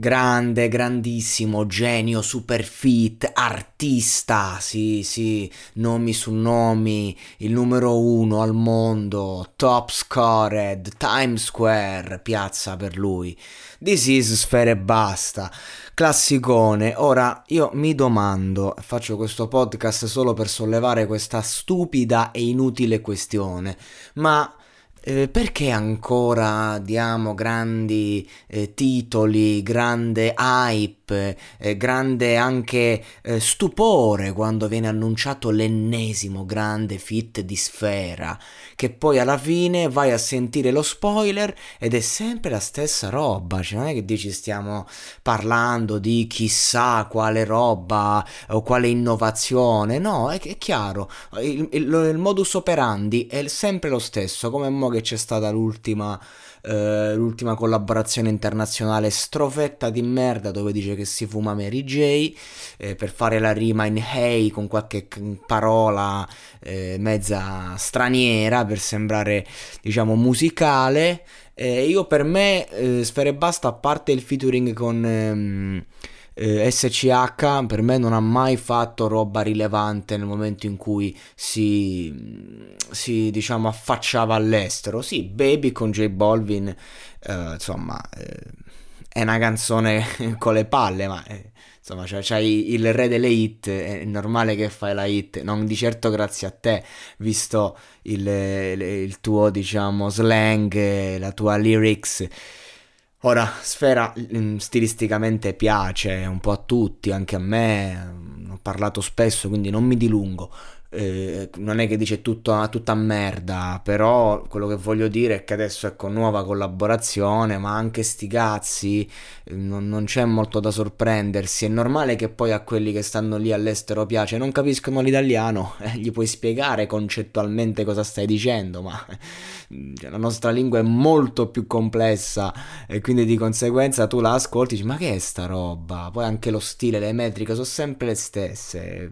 Grande, grandissimo, genio, super fit, artista, sì, sì, nomi su nomi, il numero uno al mondo, top scored, Times Square, piazza per lui. This is Sfere basta, classicone. Ora, io mi domando, faccio questo podcast solo per sollevare questa stupida e inutile questione, ma eh, perché ancora diamo grandi eh, titoli, grande hype, eh, grande anche eh, stupore quando viene annunciato l'ennesimo grande fit di Sfera, che poi alla fine vai a sentire lo spoiler ed è sempre la stessa roba, cioè non è che dici stiamo parlando di chissà quale roba o quale innovazione, no, è, è chiaro, il, il, il modus operandi è sempre lo stesso, come che c'è stata l'ultima, eh, l'ultima collaborazione internazionale strofetta di merda dove dice che si fuma Mary J eh, per fare la rima in hey con qualche parola eh, mezza straniera per sembrare diciamo musicale. io per me eh, Sfere Basta a parte il featuring con... Ehm, eh, SCH per me non ha mai fatto roba rilevante nel momento in cui si, si diciamo affacciava all'estero. Sì, Baby con J Balvin, eh, insomma, eh, è una canzone con le palle, ma eh, insomma, cioè, c'hai il re delle hit, è normale che fai la hit, non di certo grazie a te, visto il, il tuo, diciamo, slang, la tua lyrics. Ora, Sfera mm, stilisticamente piace un po' a tutti, anche a me, mm, ho parlato spesso, quindi non mi dilungo eh, non è che dice tutto, tutta merda, però quello che voglio dire è che adesso ecco nuova collaborazione, ma anche sti cazzi, eh, non, non, c'è molto da sorprendersi, è normale che poi a quelli che stanno lì all'estero piace, non capiscono l'italiano, eh, gli puoi spiegare concettualmente cosa stai dicendo, ma cioè, la nostra lingua è molto più complessa e quindi di conseguenza tu la ascolti e dici ma che è sta roba? Poi anche lo stile, le metriche sono sempre le stesse,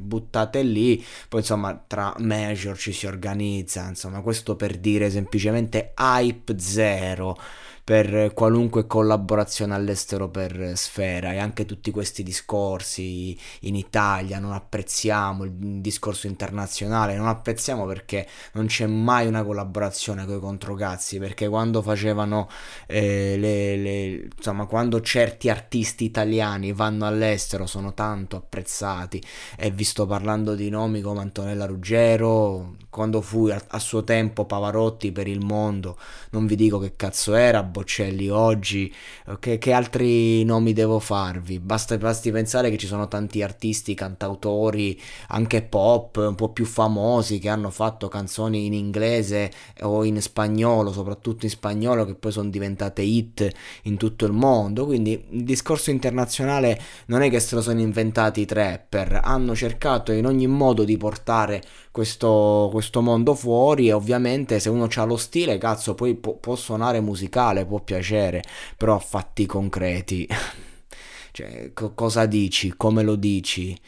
buttate lì poi insomma tra major ci si organizza, insomma questo per dire semplicemente hype zero per qualunque collaborazione all'estero per Sfera. E anche tutti questi discorsi in Italia non apprezziamo il discorso internazionale non apprezziamo perché non c'è mai una collaborazione con i controcazzi perché quando facevano eh, le, le, insomma quando certi artisti italiani vanno all'estero sono tanto apprezzati. E vi sto parlando di nomi come Antonella Ruggero quando fu a, a suo tempo Pavarotti per il mondo non vi dico che cazzo era Boccelli oggi, che, che altri nomi devo farvi? Basta, basti pensare che ci sono tanti artisti, cantautori, anche pop, un po' più famosi, che hanno fatto canzoni in inglese o in spagnolo, soprattutto in spagnolo, che poi sono diventate hit in tutto il mondo. Quindi il discorso internazionale non è che se lo sono inventati i trapper, hanno cercato in ogni modo di portare questo, questo mondo fuori e ovviamente se uno ha lo stile, cazzo, poi può, può suonare musicale, può piacere, però a fatti concreti. cioè, co- cosa dici? Come lo dici?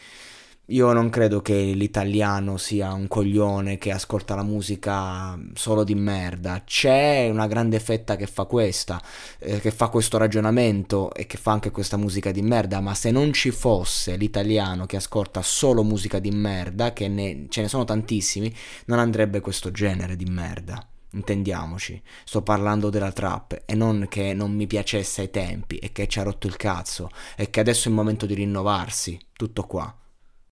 Io non credo che l'italiano sia un coglione che ascolta la musica solo di merda. C'è una grande fetta che fa questa, eh, che fa questo ragionamento e che fa anche questa musica di merda. Ma se non ci fosse l'italiano che ascolta solo musica di merda, che ne, ce ne sono tantissimi, non andrebbe questo genere di merda. Intendiamoci, sto parlando della trap e non che non mi piacesse ai tempi e che ci ha rotto il cazzo e che adesso è il momento di rinnovarsi. Tutto qua.